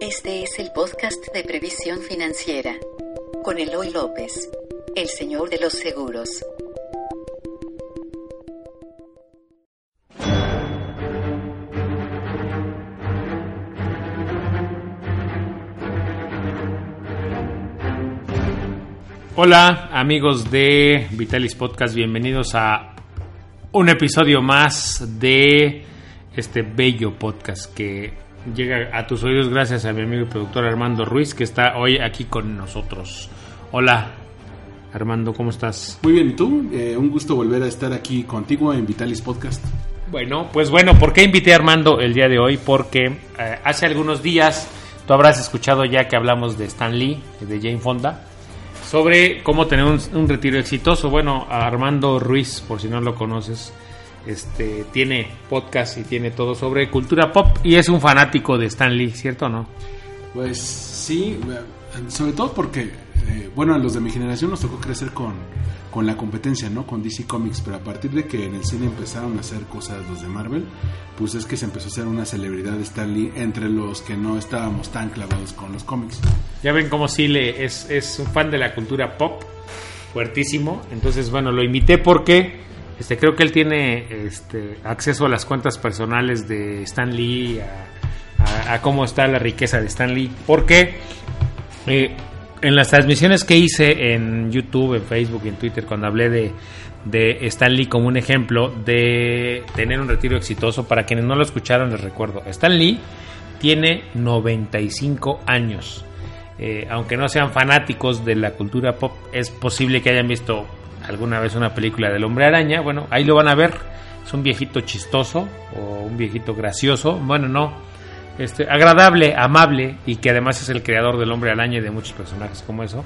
Este es el podcast de previsión financiera con Eloy López, el señor de los seguros. Hola amigos de Vitalis Podcast, bienvenidos a un episodio más de este bello podcast que llega a tus oídos gracias a mi amigo y productor Armando Ruiz que está hoy aquí con nosotros. Hola Armando, ¿cómo estás? Muy bien, ¿y tú? Eh, un gusto volver a estar aquí contigo en Vitalis Podcast. Bueno, pues bueno, ¿por qué invité a Armando el día de hoy? Porque eh, hace algunos días tú habrás escuchado ya que hablamos de Stan Lee, de Jane Fonda sobre cómo tener un, retiro exitoso. Bueno, Armando Ruiz, por si no lo conoces, este, tiene podcast y tiene todo sobre cultura pop y es un fanático de Stan Lee, ¿cierto o no? Pues sí, sobre todo porque, eh, bueno, a los de mi generación nos tocó crecer con, con la competencia, ¿no? Con DC Comics, pero a partir de que en el cine empezaron a hacer cosas los de Marvel, pues es que se empezó a hacer una celebridad de Stan Lee entre los que no estábamos tan clavados con los cómics. Ya ven cómo sí le es, es un fan de la cultura pop, fuertísimo, entonces bueno, lo imité porque este, creo que él tiene este, acceso a las cuentas personales de Stan Lee, a, cómo está la riqueza de Stan Lee, porque... Eh, en las transmisiones que hice en YouTube, en Facebook y en Twitter, cuando hablé de, de Stan Lee como un ejemplo de tener un retiro exitoso, para quienes no lo escucharon les recuerdo, Stan Lee tiene 95 años. Eh, aunque no sean fanáticos de la cultura pop, es posible que hayan visto alguna vez una película del hombre araña. Bueno, ahí lo van a ver. Es un viejito chistoso o un viejito gracioso. Bueno, no este, agradable, amable y que además es el creador del hombre araña y de muchos personajes como eso.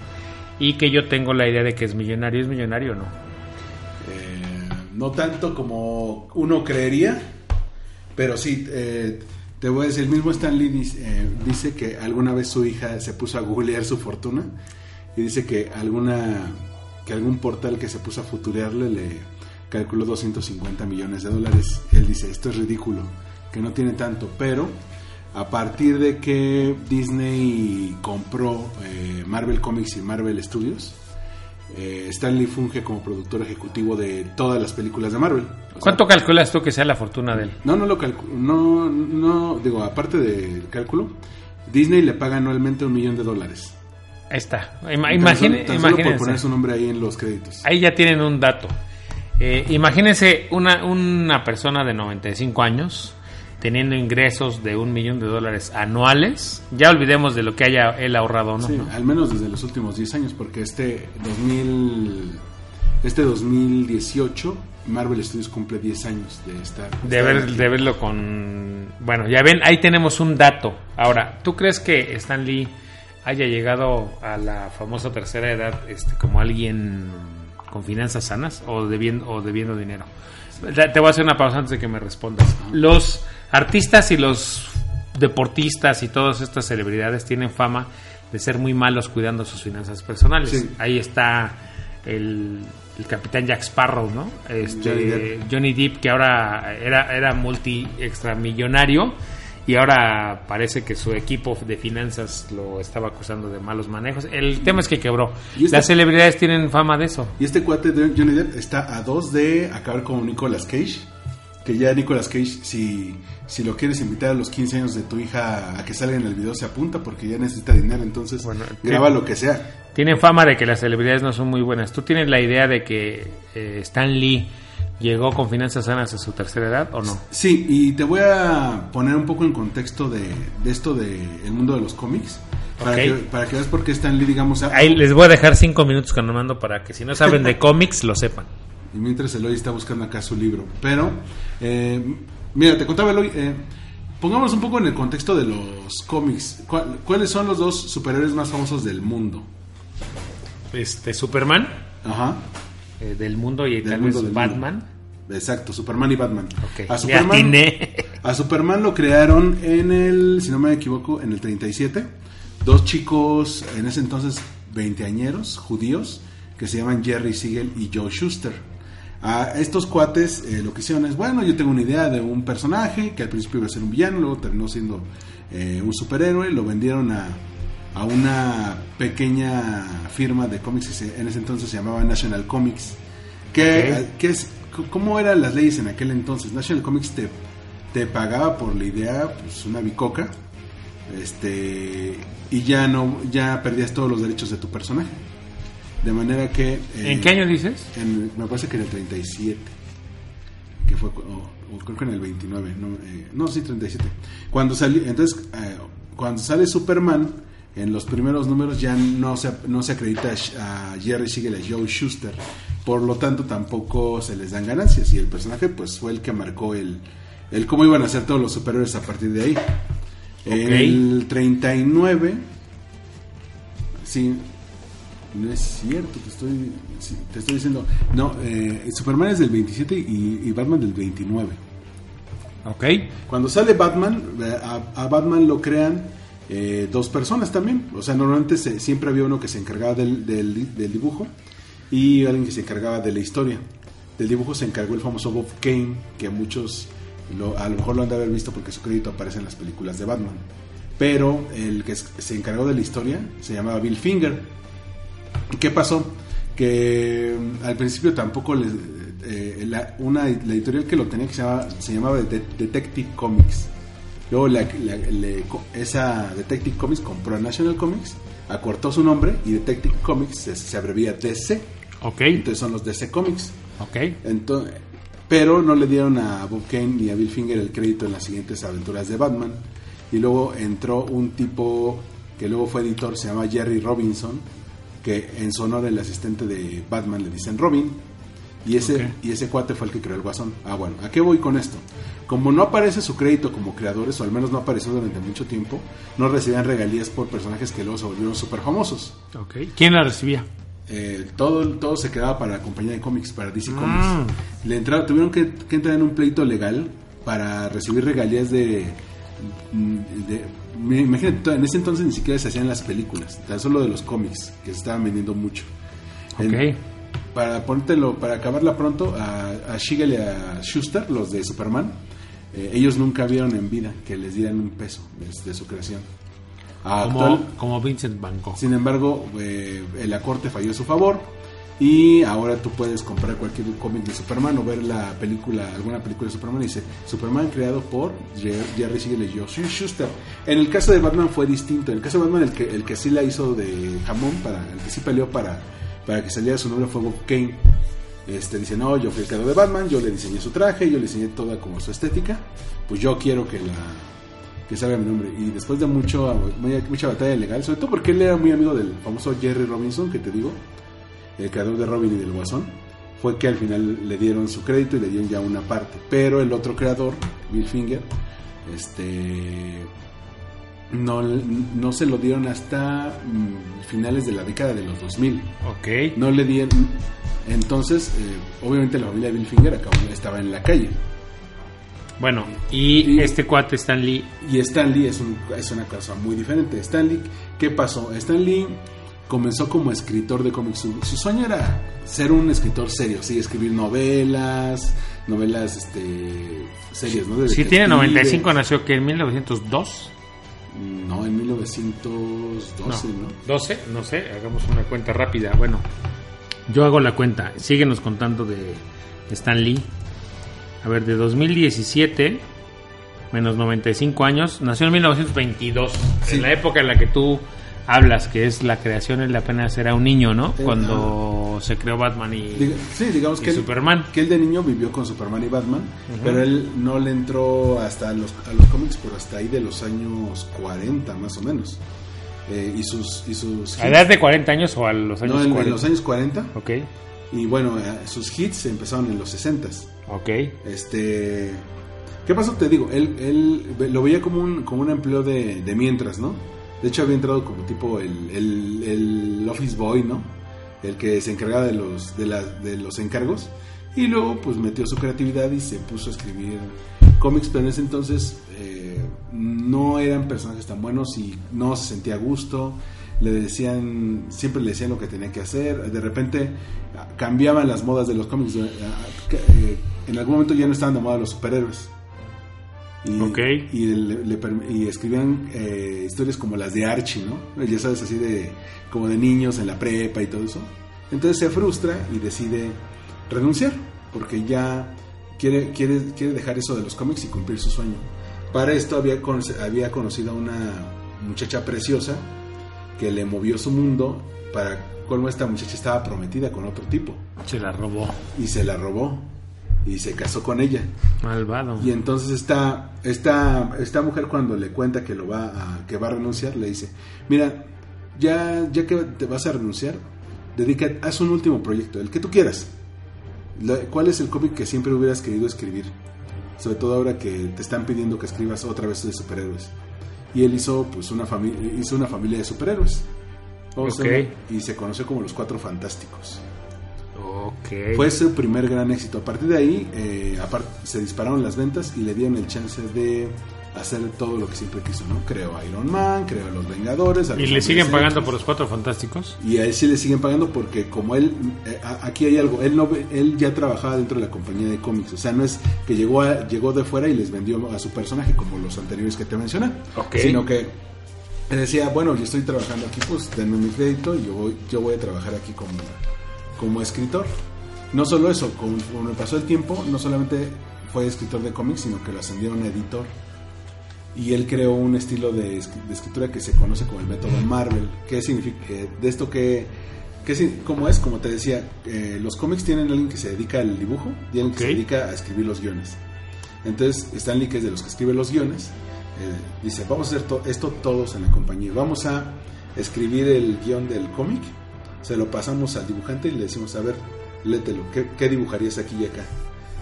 Y que yo tengo la idea de que es millonario. ¿Es millonario o no? Eh, no tanto como uno creería, pero sí, eh, te voy a decir, el mismo Stan Lee eh, dice, que alguna vez su hija se puso a googlear su fortuna y dice que alguna que algún portal que se puso a futurearle le calculó 250 millones de dólares. Él dice, esto es ridículo, que no tiene tanto, pero a partir de que Disney compró eh, Marvel Comics y Marvel Studios, eh, Stanley funge como productor ejecutivo de todas las películas de Marvel. ¿Cuánto calculas tú que sea la fortuna de él? No, no lo calculo, no, no, digo, aparte del cálculo, Disney le paga anualmente un millón de dólares. Ahí está. Imagine, por poner su nombre ahí en los créditos. Ahí ya tienen un dato. Eh, imagínense una, una persona de 95 años teniendo ingresos de un millón de dólares anuales, ya olvidemos de lo que haya él ahorrado, ¿no? Sí, al menos desde los últimos 10 años, porque este 2000, este 2018 Marvel Studios cumple 10 años de estar... De, de verlo con... Bueno, ya ven, ahí tenemos un dato. Ahora, ¿tú crees que Stan Lee haya llegado a la famosa tercera edad este, como alguien con finanzas sanas o debiendo, o debiendo dinero? Te voy a hacer una pausa antes de que me respondas. Los artistas y los deportistas y todas estas celebridades tienen fama de ser muy malos cuidando sus finanzas personales. Ahí está el, capitán Jack Sparrow, ¿no? Este, Johnny, Depp. que ahora era, era multi extramillonario y ahora parece que su equipo de finanzas lo estaba acusando de malos manejos. El tema es que quebró. Este Las celebridades tienen fama de eso. Y este cuate de Johnny Depp está a dos de acabar con Nicolas Cage que ya Nicolas Cage, si, si lo quieres invitar a los 15 años de tu hija a que salga en el video, se apunta porque ya necesita dinero, entonces graba lo que sea. Tienen fama de que las celebridades no son muy buenas. ¿Tú tienes la idea de que eh, Stan Lee llegó con finanzas sanas a su tercera edad o no? Sí, y te voy a poner un poco en contexto de, esto del el mundo de los cómics. Para, que, para que veas por qué Stan Lee, digamos... Ahí les voy a dejar cinco minutos con mando para que si no saben de cómics lo sepan y mientras Eloy está buscando acá su libro. Pero, eh, mira, te contaba Eloy, eh, pongámonos un poco en el contexto de los cómics. ¿Cuáles son los dos superhéroes más famosos del mundo? Este, Superman. Ajá. Eh, del mundo y tal vez Batman. Exacto, Superman y Batman. A, Superman, a Superman lo crearon en el, si no me equivoco, en el 37. Dos chicos, en ese entonces, veinteañeros, judíos, que se llaman Jerry Siegel y Joe Schuster. A estos cuates eh, lo que hicieron es, bueno, yo tengo una idea de un personaje que al principio iba a ser un villano, luego terminó siendo eh, un superhéroe, lo vendieron a, a una pequeña firma de cómics que se- en ese entonces se llamaba National Comics. Que, es, ¿Cómo eran las leyes en aquel entonces? National Comics te, te pagaba por la idea pues, una bicoca este y ya no ya perdías todos los derechos de tu personaje. De manera que... eh, ¿En qué año dices? en- me parece que en el 37. Que fue, o, o creo que en el 29. No, eh, no sí, 37. Cuando salió, entonces, eh, cuando sale Superman, en los primeros números ya no se, no se acredita a Jerry Siegel y a Joe Schuster. Por lo tanto, tampoco se les dan ganancias. Y el personaje, pues, fue el que marcó el, el cómo iban a ser todos los superhéroes a partir de ahí. En el 39, sí, no es cierto, te estoy, sí, te estoy diciendo. No, eh, Superman es del 27 y, y Batman del 29. Ok. Cuando sale Batman, eh, a, a Batman lo crean eh, dos personas también. O sea, normalmente se- siempre había uno que se encargaba del, del- del dibujo y alguien que se encargaba de la historia. Del dibujo se encargó el famoso Bob Kane, que muchos lo- a lo mejor lo han de haber visto porque su crédito aparece en las películas de Batman. Pero el que se encargó de la historia se llamaba Bill Finger. ¿Qué pasó? Que mm, al principio tampoco les, eh, la, una, la editorial que lo tenía que se llamaba, se llamaba De- Detective Comics. Luego la- la- le- co- esa Detective Comics compró a National Comics, acortó su nombre y Detective Comics se, se abrevia DC. Ok. Entonces son los DC Comics. Ok. Entonces, pero no le dieron a Bob Kane ni a Bill Finger el crédito en las siguientes aventuras de Batman. Y luego entró un tipo que luego fue editor, se llama Jerry Robinson, que en su honor el asistente de Batman le dicen Robin. Y ese, y ese cuate fue el que creó el guasón. Ah, bueno, ¿a qué voy con esto? Como no aparece su crédito como creadores, o al menos no apareció durante mucho tiempo, no recibían regalías por personajes que luego se volvieron súper famosos. Ok. ¿Quién la recibía? Eh, todo, todo se quedaba para la compañía de cómics, para DC Mm. Comics. Le entraron, tuvieron que, que entrar en un pleito legal para recibir regalías de, mm, de- me- imagínate, en ese entonces ni siquiera se hacían las películas, tan solo de los cómics, que se estaban vendiendo mucho. En- Ok. Para ponértelo, para acabarla pronto, a, a Shiegel y a Schuster, los de Superman, eh, ellos nunca vieron en vida que les dieran un peso desde su creación. A Como, actual- como Vincent Van Gogh. sin embargo, eh, la corte falló a su favor y ahora tú puedes comprar cualquier cómic de Superman o ver la película, alguna película de Superman y dice Superman creado por Jer- Jerry Siegel y Joe Schuster. En el caso de Batman fue distinto. En el caso de Batman el que el que sí la hizo de jamón para el que sí peleó para para que saliera su nombre fue Bob Kane. Este dice, "No, yo fui el creador de Batman, yo le diseñé su traje, yo le diseñé toda como su estética, pues yo quiero que la que salga mi nombre. Y después de mucho, mucha, batalla legal, sobre todo porque él era muy amigo del famoso Jerry Robinson, que te digo, el creador de Robin y del Guasón, fue que al final le dieron su crédito y le dieron ya una parte. Pero el otro creador, Bill Finger, este no, no se lo dieron hasta mm, finales de la década de los 2000. Ok. No le dieron. Entonces, eh, obviamente la familia de Bill Finger acabó, estaba en la calle. Bueno, y, Y- este cuate Stan Lee. Y Stan Lee es, un- es una cosa muy diferente. Stan Lee, ¿qué pasó? Stan Lee comenzó como escritor de cómics. Su, su sueño era ser un escritor serio, sí, escribir novelas, novelas, este, serias, ¿no? De Si tiene detectives. 95, nació que en 1902. No, en 1912, ¿no? 12, no sé, hagamos una cuenta rápida. Bueno, yo hago la cuenta. Síguenos contando de Stan Lee. A ver, de 2017 menos 95 años, nació en 1922. Sí. En la época en la que tú hablas, que es la creación, él apenas era un niño, ¿no? Eh, Cuando se creó Batman y, Diga- sí, digamos y que él, Superman. que él de niño vivió con Superman y Batman, pero él no le entró hasta los, a los cómics, pero hasta ahí de los años 40 más o menos. Eh, y sus... Y sus ¿A edad de 40 años o a los años no, en, en 40? los años 40. Ok, Y bueno, eh, sus hits empezaron en los 60 ok. Este. ¿Qué pasó? Te digo, él, él lo veía como un, como un empleo de, de mientras, ¿no? De hecho, había entrado como tipo el, el, office boy, ¿no? El que se encargaba de los, de, la- de los encargos. Y luego, pues metió su creatividad y se puso a escribir cómics, pero en ese entonces eh, no eran personajes tan buenos y no se sentía a gusto. Le decían, siempre le decían lo que tenía que hacer. De repente cambiaban las modas de los cómics. Eh, eh, En algún momento ya no estaban de moda los superhéroes. Y, Ok. y, le- le y escribían eh, historias como las de Archie, ¿no? Ya sabes, así de como de niños en la prepa y todo eso. Entonces se frustra y decide renunciar, porque ya quiere, quiere, quiere dejar eso de los cómics y cumplir su sueño. Para esto había, había conocido a una muchacha preciosa que le movió su mundo. Para colmo, esta muchacha estaba prometida con otro tipo Se la robó. y se la robó y se casó con ella. Malvado. Y entonces esta, esta, esta mujer cuando le cuenta que lo va a, que va a renunciar, le dice, mira, ya, ya que te vas a renunciar, dedica, haz un último proyecto, el que tú quieras. ¿Cuál es el cómic que siempre hubieras querido escribir? Sobre todo ahora que te están pidiendo que escribas otra vez de superhéroes. Y él hizo pues una familia, hizo una familia de superhéroes. O sea, Ok. y se conoció como los Cuatro Fantásticos. Fue su primer gran éxito. A partir de ahí, eh, se dispararon las ventas y le dieron el chance de hacer todo lo que siempre quiso, ¿no? Creó a Iron Man, creó a los Vengadores. a ¿Y los le siguen pagando por los cuatro fantásticos? Y a él sí le siguen pagando porque como él, eh, aquí hay algo, él, no, ve- él ya trabajaba dentro de la compañía de cómics, o sea, no es que llegó, a- llegó de fuera y les vendió a su personaje como los anteriores que te mencioné, sino que él decía, bueno, yo estoy trabajando aquí, pues denme mi crédito y yo voy, yo voy a trabajar aquí como, como escritor. No solo eso, conforme pasó el tiempo, no solamente fue escritor de cómics, sino que lo ascendieron a editor. Y él creó un estilo de, de escritura que se conoce como el método Marvel. ¿Qué significa? Eh, de esto que... que ¿Cómo es? Como te decía, eh, los cómics tienen alguien que se dedica al dibujo y alguien que Ok. se dedica a escribir los guiones. Entonces, Stanley, que es de los que escribe los guiones, eh, dice, vamos a hacer to- esto todos en la compañía. Vamos a escribir el guion del cómic, se lo pasamos al dibujante y le decimos, a ver, lételo, ¿qué, qué dibujarías aquí y acá?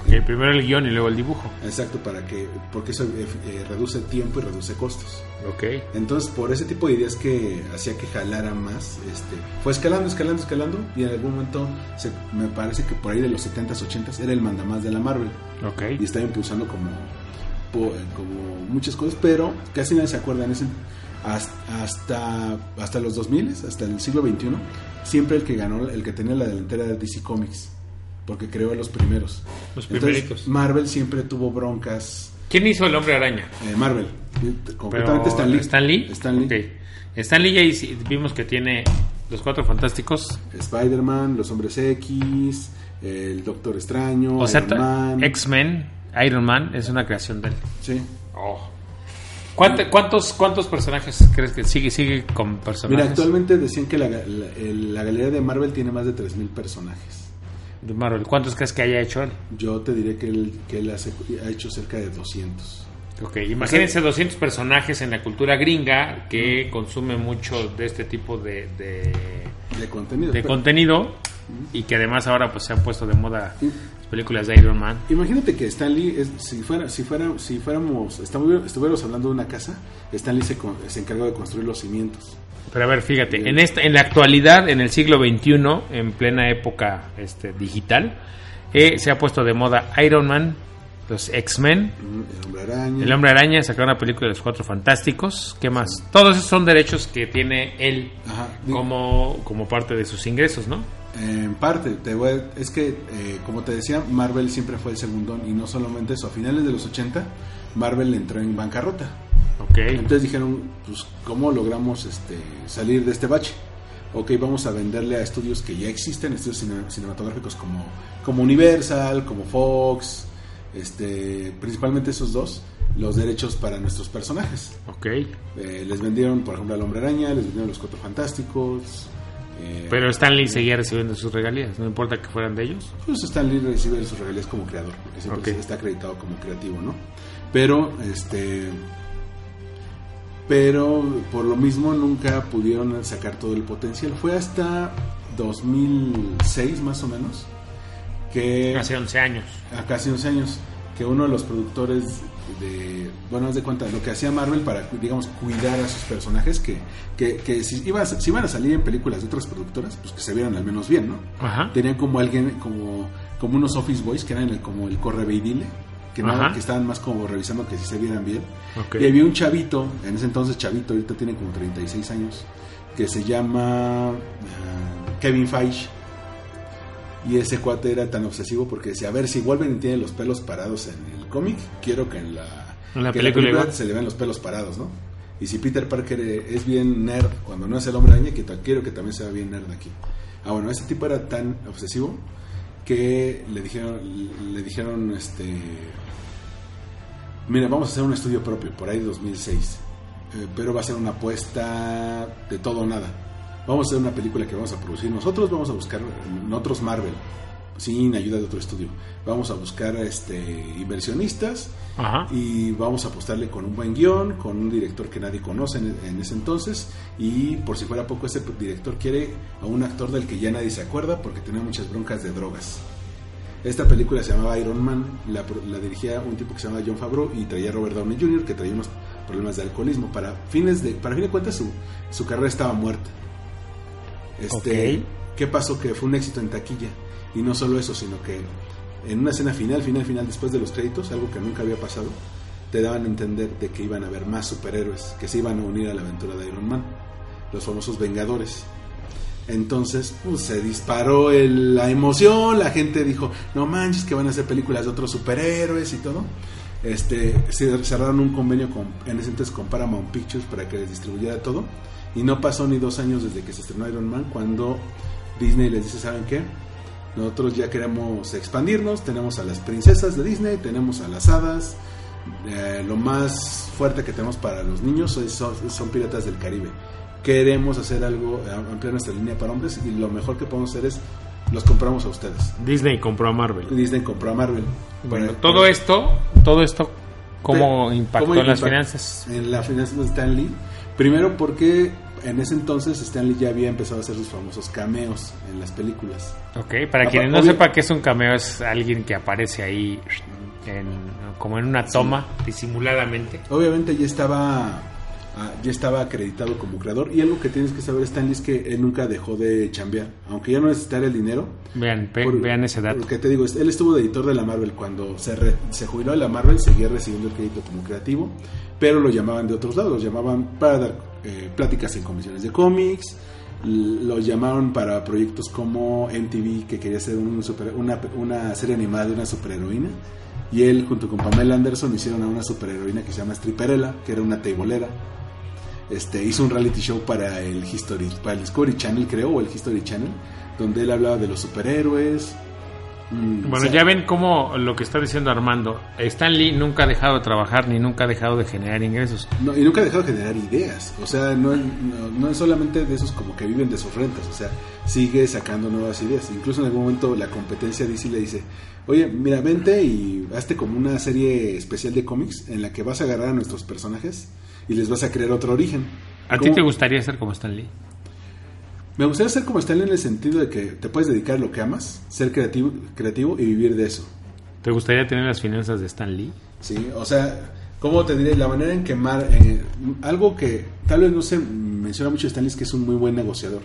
Ok, primero el guion y luego el dibujo. Exacto, para que, porque eso eh, eh, reduce tiempo y reduce costos. Ok. Entonces, por ese tipo de ideas que hacía que jalara más, este, fue escalando, escalando, escalando, y en algún momento se- me parece que por ahí de los 70s, 80s era el mandamás de la Marvel. Ok. Y estaba impulsando como, como muchas cosas, pero casi nadie se acuerda en ese, hasta, hasta, los 2000, hasta el siglo XXI, siempre el que ganó, el que tenía la delantera era DC Comics, porque creó a los primeros. Los Entonces, primeritos. Marvel siempre tuvo broncas. ¿Quién hizo el hombre araña? eh, Marvel, concretamente Stan Lee. ¿Stan Lee? Stan Lee. Ok. Stan Lee ya vimos que tiene los cuatro fantásticos. Spider-Man, los Hombres X, el Doctor Extraño, O sea, Iron Man. X-Men, Iron Man, es una creación de él. Sí. Oh. ¿Cuánto- ¿Cuántos, ¿Cuántos personajes crees que sigue, sigue con personajes? Mira, actualmente decían que la, la- galería de Marvel tiene más de 3.000 personajes. De Marvel, ¿cuántos crees que haya hecho él? Yo te diré que él, que él hace- ha hecho cerca de 200. Ok, imagínense 200 personajes en la cultura gringa que consume mucho de este tipo de, de, De contenido. de Pero contenido y que además ahora pues se han puesto de moda películas de Iron Man. Imagínate que Stan Lee, es- si, fuera, si, fuera, si fuéramos, estamos- estuviéramos hablando de una casa, Stan Lee se, se encargó de construir los cimientos. Pero a ver, fíjate, Bien. en esta, en la actualidad, en el siglo XXI, en plena época este, digital, eh, se ha puesto de moda Iron Man, los X-Men, Mm, El Hombre Araña. El Hombre Araña, una película de los Cuatro Fantásticos, ¿qué más? Todos esos son derechos que tiene él Ajá, como, como parte de sus ingresos, ¿no? En parte, te voy a- es que, eh, como te decía, Marvel siempre fue el segundón y no solamente eso, a finales de los 80, Marvel entró en bancarrota. Ok. Entonces dijeron, pues, ¿cómo logramos este, salir de este bache? Ok, vamos a venderle a estudios que ya existen, estudios cine- cinematográficos como, como Universal, como Fox, este, principalmente esos dos, los derechos para nuestros personajes. Ok. Eh, les vendieron, por ejemplo, al Hombre Araña, les vendieron los Cuatro Fantásticos. Eh, Pero Stanley seguía recibiendo sus regalías, no importa que fueran de ellos. Pues Stan Lee recibe sus regalías como creador, porque siempre está acreditado como creativo, ¿no? Pero, este. Pero por lo mismo nunca pudieron sacar todo el potencial. Fue hasta 2006 más o menos que Hace 11 años. a casi 11 años que uno de los productores de bueno haz de cuenta lo que hacía Marvel para digamos cuidar a sus personajes que, que, que si, iba a- si iban a salir en películas de otras productoras pues que se vieran al menos bien no Ajá. tenían como alguien como como unos office boys que eran el- como el corre y dile que nada que estaban más como revisando que si se vieran bien. Y había un chavito en ese entonces chavito ahorita tiene como 36 años que se llama ah, Kevin Feige y ese cuate era tan obsesivo porque decía, a ver, si Wolverine tiene los pelos parados en el cómic, quiero que en la En la que película se le ven los pelos parados, ¿no? Y si Peter Parker es bien nerd cuando no es el hombre araña, que quiero que también sea bien nerd aquí. Ah, bueno, ese tipo era tan obsesivo que le dijeron, le dijeron, este, mira, vamos a hacer un estudio propio, por ahí 2006, eh, pero va a ser una apuesta de todo o nada. Vamos a hacer una película que vamos a producir nosotros, vamos a buscar en otros Marvel, sin ayuda de otro estudio. Vamos a buscar este, inversionistas Ajá. y vamos a apostarle con un buen guion, con un director que nadie conoce en, en ese entonces y por si fuera poco ese director quiere a un actor del que ya nadie se acuerda porque tenía muchas broncas de drogas. Esta película se llamaba Iron Man, la, la dirigía un tipo que se llama John Favreau y traía a Robert Downey Jr. que traía unos problemas de alcoholismo. Para fines de, para fin de cuentas su, su carrera estaba muerta. Este, Ok. ¿Qué pasó? Que fue un éxito en taquilla. Y no solo eso, sino que en una escena final, final, final, después de los créditos, algo que nunca había pasado, te daban a entender de que iban a haber más superhéroes que se iban a unir a la aventura de Iron Man, los famosos Vengadores. Entonces, pues, se disparó el- la emoción, la gente dijo, no manches, que van a hacer películas de otros superhéroes y todo. Este, cerraron un convenio con, en ese entonces con Paramount Pictures para que les distribuyera todo. Y no pasó ni dos años desde que se estrenó Iron Man cuando Disney les dice, ¿saben qué? Nosotros ya queremos expandirnos, tenemos a las princesas de Disney, tenemos a las hadas, eh, lo más fuerte que tenemos para los niños son, son piratas del Caribe. Queremos hacer algo, eh, ampliar nuestra línea para hombres y lo mejor que podemos hacer es los compramos a ustedes. Disney compró a Marvel. Disney compró a Marvel. Bueno, Para- todo esto, todo esto, ¿cómo impactó ¿cómo en las finanzas? En las finanzas de Stan Lee. Primero porque en ese entonces Stan Lee ya había empezado a hacer sus famosos cameos en las películas. Ok, para quienes no sepa qué es un cameo, es alguien que aparece ahí en, como en una toma, disimuladamente. Obviamente ya estaba ah, ya estaba acreditado como creador y algo que tienes que saber Stan Lee es que él nunca dejó de chambear, aunque ya no necesitara el dinero. Vean, ve- Por- vean ese dato. Porque te digo, él estuvo de editor de la Marvel cuando se, re- se jubiló de la Marvel, seguía recibiendo el crédito como creativo, pero lo llamaban de otros lados, lo llamaban para dar eh, pláticas en comisiones de cómics, lo llamaron para proyectos como MTV que quería hacer un super- una, una serie animada de una superheroína. Y él, junto con Pamela Anderson, hicieron a una superheroína que se llama Stripperella, que era una teibolera. Este, hizo un reality show para el History, para el Discovery Channel, creo, o el History Channel, donde él hablaba de los superhéroes. Mm, Bueno, o sea, ya ven cómo lo que está diciendo Armando. Stan Lee nunca ha dejado de trabajar ni nunca ha dejado de generar ingresos. no, y nunca ha dejado de generar ideas. O sea, no, no, no es solamente de esos como que viven de sus rentas. O sea, sigue sacando nuevas ideas. Incluso en algún momento la competencia DC le dice: Oye, mira, vente y hazte como una serie especial de cómics en la que vas a agarrar a nuestros personajes y les vas a crear otro origen. ¿A ti te gustaría ser como Stan Lee? Me gustaría ser como Stanley en el sentido de que te puedes dedicar a lo que amas, ser creativo, creativo y vivir de eso. ¿Te gustaría tener las finanzas de Stan Lee? Sí, o sea, ¿cómo te diré? La manera en que Mar, eh, algo que tal vez no se menciona mucho de Stanley es que es un muy buen negociador.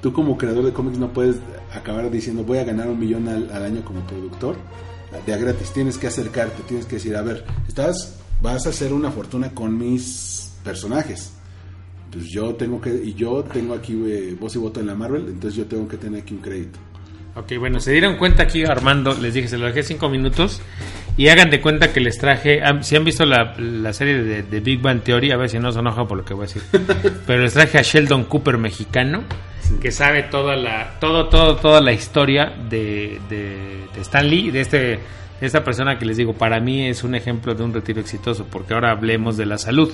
Tú como creador de cómics no puedes acabar diciendo voy a ganar un millón al, al año como productor de a gratis. Tienes que acercarte, tienes que decir, a ver, estás, vas a hacer una fortuna con mis personajes. Pues yo tengo que, y yo tengo aquí eh, voz y voto en la Marvel, entonces yo tengo que tener aquí un crédito. Ok, bueno, se dieron cuenta aquí, Armando, les dije, se lo dejé cinco minutos y hagan de cuenta que les traje, ah, si han visto la, la serie de, de Big Bang Theory, a ver si no se enoja por lo que voy a decir, pero les traje a Sheldon Cooper mexicano, que sabe toda la, todo, todo, toda la historia de, de, de Stan Lee, de este, esta persona que les digo, para mí es un ejemplo de un retiro exitoso, porque ahora hablemos de la salud.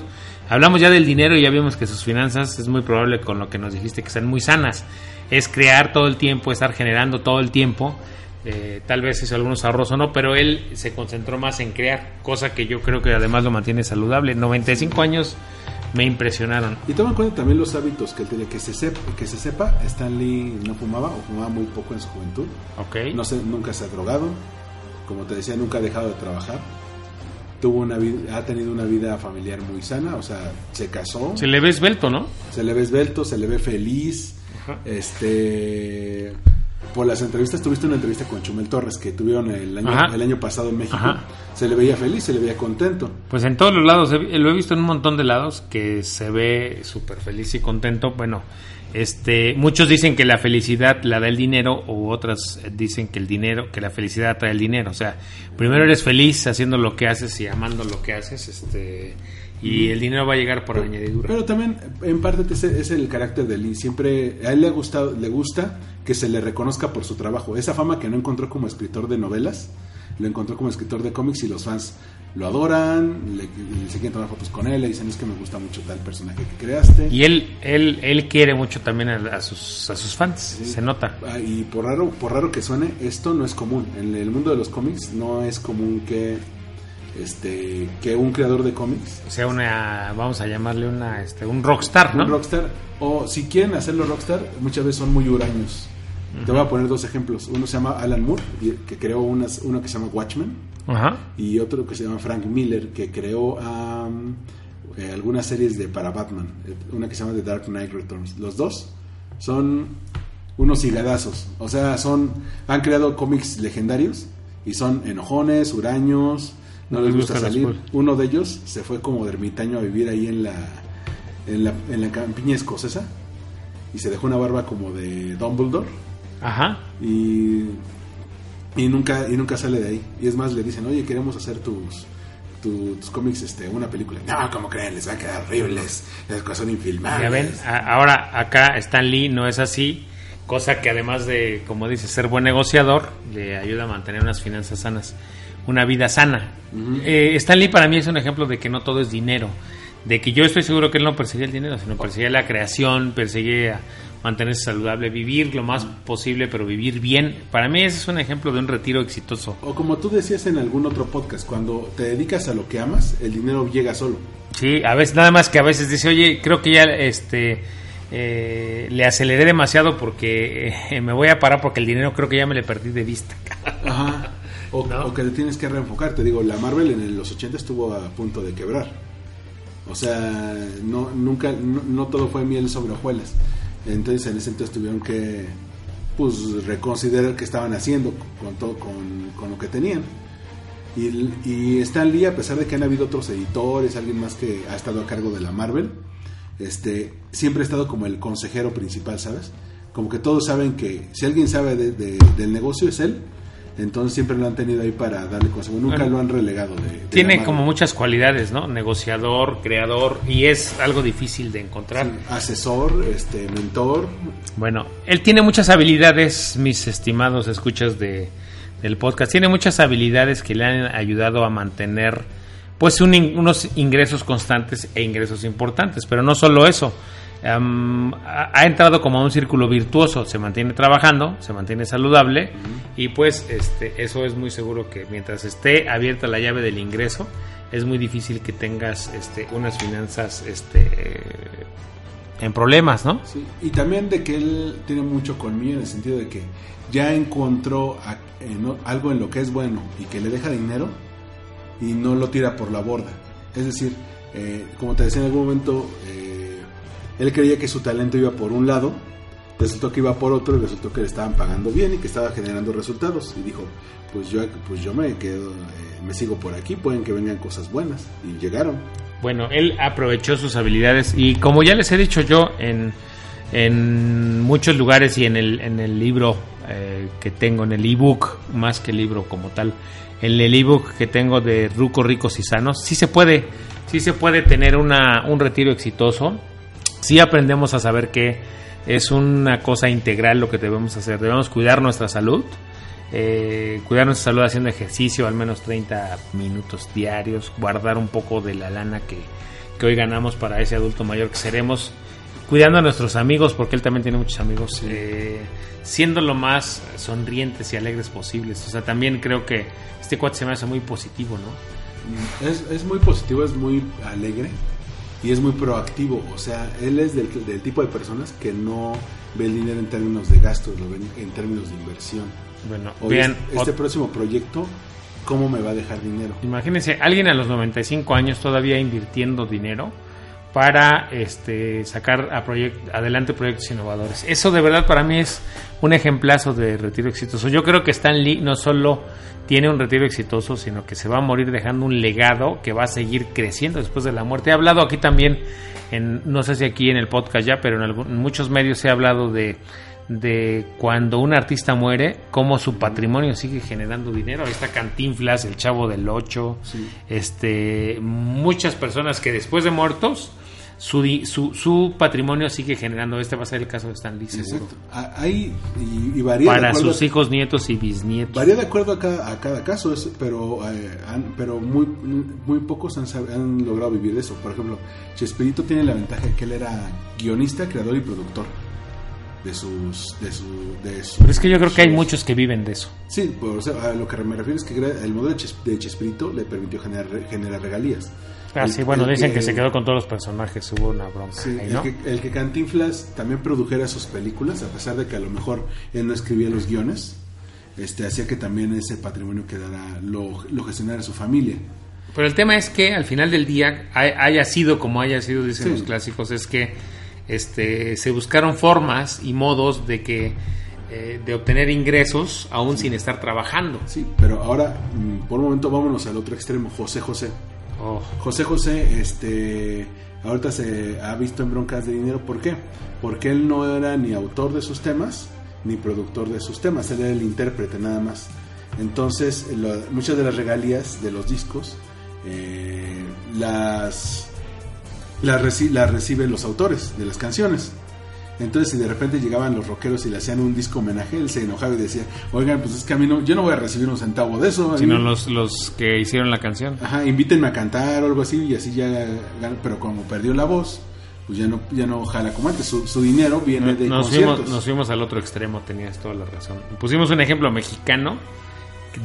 Hablamos ya del dinero y ya vimos que sus finanzas es muy probable con lo que nos dijiste que sean muy sanas. Es crear todo el tiempo, estar generando todo el tiempo. Eh, tal vez hizo algunos ahorros o no, pero él se concentró más en crear, cosa que yo creo que además lo mantiene saludable. 95 años me impresionaron. Y toma en cuenta también los hábitos que tiene, que se, sepa, que se sepa, Stan Lee no fumaba o fumaba muy poco en su juventud, Ok. no se, nunca se ha drogado, como te decía, nunca ha dejado de trabajar, tuvo una ha tenido una vida familiar muy sana, o sea, se casó, Se le ve esbelto, ¿no? se le ve esbelto, se le ve feliz, Ajá. este por las entrevistas, tuviste una entrevista con Chumel Torres que tuvieron el año, Ajá. el año pasado en México. Ajá. Se le veía feliz, se le veía contento. Pues en todos los lados, lo he visto en un montón de lados que se ve súper feliz y contento. Bueno, este, muchos dicen que la felicidad la da el dinero o otras dicen que el dinero, que la felicidad trae el dinero. O sea, primero eres feliz haciendo lo que haces y amando lo que haces, este, y el dinero va a llegar por añadidura. Pero también, en parte, es, es el carácter de Lee. Siempre, a él le, ha gustado, le gusta que se le reconozca por su trabajo. Esa fama que no encontró como escritor de novelas, lo encontró como escritor de cómics y los fans lo adoran, le, le- se quieren tomar fotos con él, le dicen es que me gusta mucho tal personaje que creaste. Y él, él, él quiere mucho también a, a sus, a sus fans, se nota. Ah, Y por raro, por raro que suene, esto no es común. En el mundo de los cómics no es común que este que un creador de cómics, O sea, una, vamos a llamarle una, este, un rockstar, ¿no? un rockstar, o si quieren hacerlo rockstar, muchas veces son muy huraños. Te voy a poner dos ejemplos. Uno se llama Alan Moore, que creó unas, uno que se llama Watchmen, Ajá. y otro que se llama Frank Miller, que creó eh, algunas series de para Batman, una que se llama The Dark Knight Returns. Los dos son unos higadazos, o sea, son han creado cómics legendarios y son enojones, huraños, no les gusta salir. Uno de ellos se fue como de ermitaño a vivir ahí en la en la, en la campiña escocesa y se dejó una barba como de Dumbledore. Ajá. y, y nunca y nunca sale de ahí. Y es más le dicen oye queremos hacer tus tu- tus cómics este una película no como creen les va a quedar horribles. Las cosas son infilmables Ya ven, a- ahora acá Stan Lee no es así, cosa que además de, como dice, ser buen negociador, le ayuda a mantener unas finanzas sanas, una vida sana. Eh, Stan Lee para mí es un ejemplo de que no todo es dinero, de que yo estoy seguro que él no perseguía el dinero, sino perseguía la creación, perseguía mantenerse saludable, vivir lo más posible, pero vivir bien. Para mí ese es un ejemplo de un retiro exitoso. o como tú decías en algún otro podcast cuando te dedicas a lo que amas el dinero llega solo Sí, a veces, nada más que a veces dice, oye, creo que ya este eh, le aceleré demasiado porque eh, me voy a parar porque el dinero creo que ya me le perdí de vista. Ajá. O, ¿No? o que te tienes que reenfocar. Te digo, la Marvel en los 80 estuvo a punto de quebrar. O sea, no, nunca, no, no todo fue miel sobre hojuelas. Entonces, en ese entonces tuvieron que pues reconsiderar qué estaban haciendo con todo, con, con lo que tenían. Y, y Stan Lee, a pesar de que han habido otros editores, alguien más que ha estado a cargo de la Marvel, este, siempre ha estado como el consejero principal, ¿sabes? Como que todos saben que si alguien sabe de- de- del negocio es él, entonces siempre lo han tenido ahí para darle consejo. Nunca Bueno. lo han relegado. De, de la Tiene como muchas cualidades, ¿no? Negociador, creador, y es algo difícil de encontrar. Sí, asesor, este, mentor. Bueno, él tiene muchas habilidades, mis estimados escuchas de, del podcast. Tiene muchas habilidades que le han ayudado a mantener pues un unos ingresos constantes e ingresos importantes. Pero no solo eso. Am, ha, ha entrado como a un círculo virtuoso. Se mantiene trabajando, se mantiene saludable y pues este, eso es muy seguro que mientras esté abierta la llave del ingreso es muy difícil que tengas este, unas finanzas este, en problemas, ¿no? Sí, Y también de que él tiene mucho colmillo en el sentido de que ya encontró a- algo en lo que es bueno y que le deja dinero y no lo tira por la borda. Es decir, eh, como te decía en algún momento, eh, él creía que su talento iba por un lado, resultó que iba por otro y resultó que le estaban pagando bien y que estaba generando resultados. Y dijo, pues yo, pues yo me quedo, eh, me sigo por aquí, pueden que vengan cosas buenas. Y llegaron. Bueno, él aprovechó sus habilidades y como ya les he dicho yo en, en muchos lugares y en el, en el libro eh, que tengo, en el ebook, más que libro como tal, en el ebook que tengo de Rucos Ricos y Sanos, sí se puede, sí se puede tener una, un retiro exitoso, sí aprendemos a saber que es una cosa integral lo que debemos hacer, debemos cuidar nuestra salud, eh, cuidar nuestra salud haciendo ejercicio al menos 30 minutos diarios, guardar un poco de la lana que, que hoy ganamos para ese adulto mayor que seremos, cuidando a nuestros amigos, porque él también tiene muchos amigos, eh, siendo lo más sonrientes y alegres posibles. O sea, también creo que este cuate se me hace muy positivo, ¿no? Es, es muy positivo, es muy alegre y es muy proactivo. O sea, él es del, del tipo de personas que no ve el dinero en términos de gastos, lo ven en términos de inversión. Bueno, Oye, vean, este, este próximo proyecto, ¿cómo me va a dejar dinero? Imagínense, alguien a los 95 años todavía invirtiendo dinero, para este, sacar a proyect, adelante proyectos innovadores. Eso de verdad para mí es un ejemplazo de retiro exitoso. Yo creo que Stan Lee no solo tiene un retiro exitoso, sino que se va a morir dejando un legado que va a seguir creciendo después de la muerte. He hablado aquí también, en, no sé si aquí en el podcast ya, pero en, en muchos medios he hablado de de cuando un artista muere, cómo su patrimonio sigue generando dinero. Ahí está Cantinflas, el Chavo del Ocho, este, muchas personas que después de muertos su, su, su, patrimonio sigue generando. Este va a ser el caso de Stan Lee. Exacto. Hay, y, varía Para sus hijos, nietos y bisnietos. Varía de acuerdo a cada, a cada caso, pero, eh, pero muy, muy pocos han, han, logrado vivir de eso. Por ejemplo, Chespirito tiene la ventaja de que él era guionista, creador y productor de sus, de su, de Pero es que yo creo que hay muchos que viven de eso. Sí, por, a lo que me refiero es que el modelo de Chespirito le permitió generar, generar regalías. Ah, sí, bueno, dicen que, se quedó con todos los personajes, hubo una broma. Sí, el, que, el, que, Cantinflas también produjera sus películas, a pesar de que a lo mejor él no escribía los guiones, este, hacía que también ese patrimonio quedara, lo, lo gestionara su familia. Pero el tema es que al final del día, haya sido como haya sido, dicen los clásicos, es que este, se buscaron formas y modos de que eh, de obtener ingresos aún sin estar trabajando. Sí, pero ahora mm, por un momento vámonos al otro extremo, José José. Oh. José José, este, ahorita se ha visto en broncas de dinero, ¿por qué? Porque él no era ni autor de sus temas ni productor de sus temas, él era el intérprete nada más. Entonces, muchas de las regalías de los discos eh, las la, reciben los autores de las canciones. Entonces, si de repente llegaban los rockeros y le hacían un disco homenaje, él se enojaba y decía, oigan, pues es que a mí no, yo no voy a recibir un centavo de eso. Sino los, los que hicieron la canción. Ajá, invítenme a cantar o algo así y así ya, pero como perdió la voz, pues ya no, ya no jala como antes, su, dinero viene de nos Fuimos, nos fuimos al otro extremo, tenías toda la razón. Pusimos un ejemplo mexicano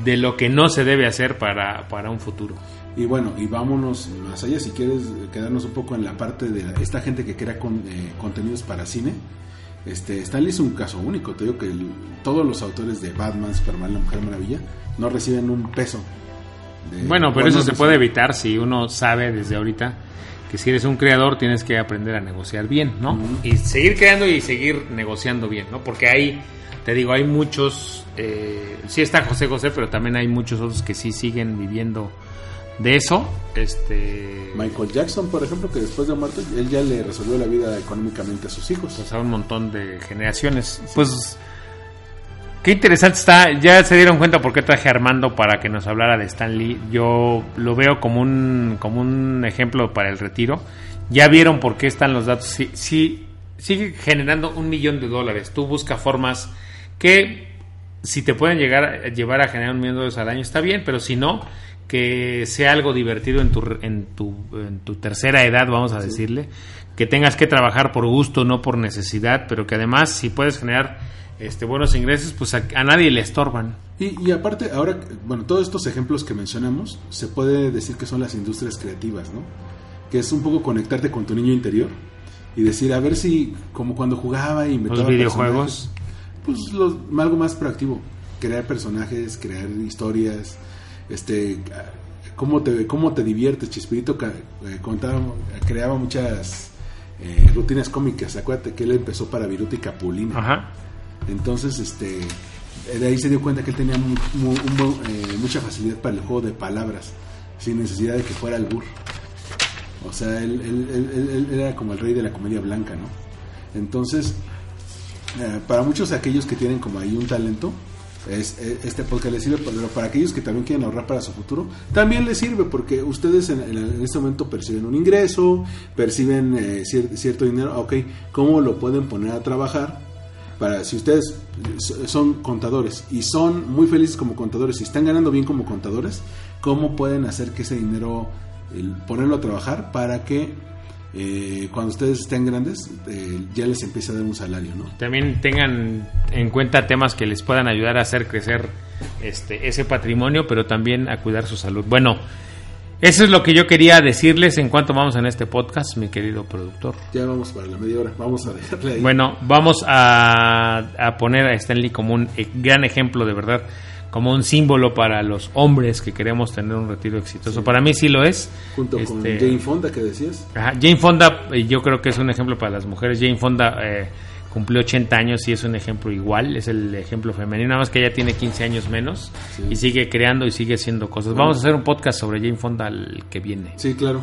de lo que no se debe hacer para, para un futuro. Y bueno, y vámonos más allá, si quieres quedarnos un poco en la parte de esta gente que crea con, eh, contenidos para cine. Este, Stanley es un caso único, te digo que todos los autores de Batman, Superman, La Mujer Maravilla no reciben un peso. bueno, pero eso se puede evitar si uno sabe desde ahorita que si eres un creador tienes que aprender a negociar bien, ¿no? Y seguir creando y seguir negociando bien, ¿no? Porque hay, te digo, hay muchos, eh, sí está José José, pero también hay muchos otros que sí siguen viviendo de eso, este... Michael Jackson, por ejemplo, que después de muerto, él ya le resolvió la vida económicamente a sus hijos. Pues a un montón de generaciones. Pues, qué interesante está. Ya se dieron cuenta por qué traje a Armando para que nos hablara de Stan Lee. Yo lo veo como un, como un ejemplo para el retiro. Ya vieron por qué están los datos. Sí, sí, sigue generando un millón de dólares. Tú busca formas que si te pueden llegar a llevar a generar un millón de dólares al año está bien, pero si no que sea algo divertido en tu, en tu, en tu tercera edad, vamos a decirle, que tengas que trabajar por gusto, no por necesidad, pero que además si puedes generar este, buenos ingresos, pues a, nadie le estorban. Y, y, aparte, ahora, bueno, todos estos ejemplos que mencionamos, se puede decir que son las industrias creativas, ¿no? Que es un poco conectarte con tu niño interior y decir, a ver si, como cuando jugaba y inventaba... Los videojuegos. Pues algo más proactivo, crear personajes, crear historias, este cómo te cómo te diviertes Chispirito eh, contaba creaba muchas eh, rutinas cómicas. Acuérdate que él empezó para Viruta y Capulina. Ajá. entonces este de ahí se dio cuenta que él tenía eh, mucha facilidad para el juego de palabras sin necesidad de que fuera el burro. O sea él, él, era como el rey de la comedia blanca no entonces para muchos aquellos que tienen como ahí un talento es, este podcast les sirve, pero para aquellos que también quieren ahorrar para su futuro, también les sirve porque ustedes en, este momento perciben un ingreso, perciben eh, cierto dinero, ok, ¿cómo lo pueden poner a trabajar? Para si ustedes son contadores y son muy felices como contadores y están ganando bien como contadores, ¿cómo pueden hacer que ese dinero, ponerlo a trabajar para que eh, cuando ustedes estén grandes, eh, ya les empieza a dar un salario, ¿no? También tengan en cuenta temas que les puedan ayudar a hacer crecer este, ese patrimonio, pero también a cuidar su salud. Bueno, eso es lo que yo quería decirles en cuanto vamos en este podcast, mi querido productor. Ya vamos para la media hora, vamos a dejarle ahí. Bueno, vamos a, a poner a Stanley como un eh, gran ejemplo de verdad como un símbolo para los hombres que queremos tener un retiro exitoso. Para mí sí lo es. Junto con este, Jane Fonda que decías. Jane Fonda yo creo que es un ejemplo para las mujeres. Jane Fonda eh, cumplió 80 años y es un ejemplo igual, es el ejemplo femenino, nada más que ella tiene 15 años menos y sigue creando y sigue haciendo cosas. Vamos a hacer un podcast sobre Jane Fonda el que viene. Sí, claro.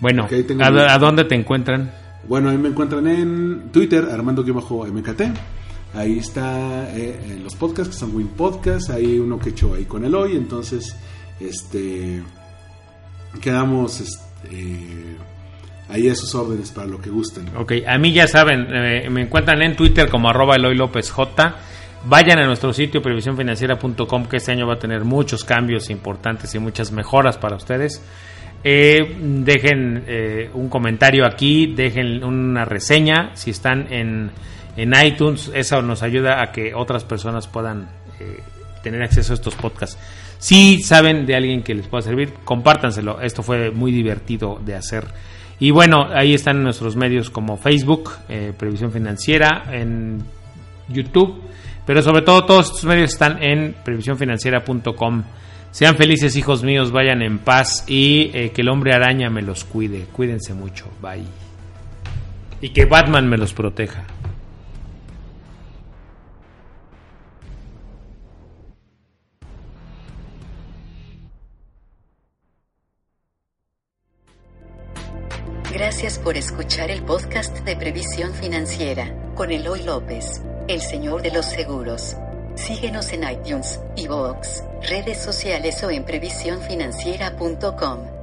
Bueno, ¿a, dónde te encuentran? Bueno, ahí me encuentran en Twitter, Armando-MKT. Ahí está eh, los podcasts que son Win Podcast. Hay uno que he hecho ahí con el hoy. Entonces, este. Quedamos este, ahí a sus órdenes para lo que gusten. Ok, a mí ya saben, eh, me encuentran en Twitter como arroba Eloy López J. Vayan a nuestro sitio previsiónfinanciera.com que este año va a tener muchos cambios importantes y muchas mejoras para ustedes. Eh, dejen eh, un comentario aquí, dejen una reseña si están en, en iTunes, eso nos ayuda a que otras personas puedan tener acceso a estos podcasts. Si saben de alguien que les pueda servir, compártanselo. Esto fue muy divertido de hacer. Y bueno, ahí están nuestros medios como Facebook, eh, Previsión Financiera, en YouTube, pero sobre todo todos estos medios están en previsiónfinanciera.com. Sean felices hijos míos, vayan en paz y eh, que el hombre araña me los cuide. Cuídense mucho, bye. Y que Batman me los proteja. Gracias por escuchar el podcast de Previsión Financiera con Eloy López, el señor de los seguros. Síguenos en iTunes, iVoox, redes sociales o en previsiónfinanciera.com.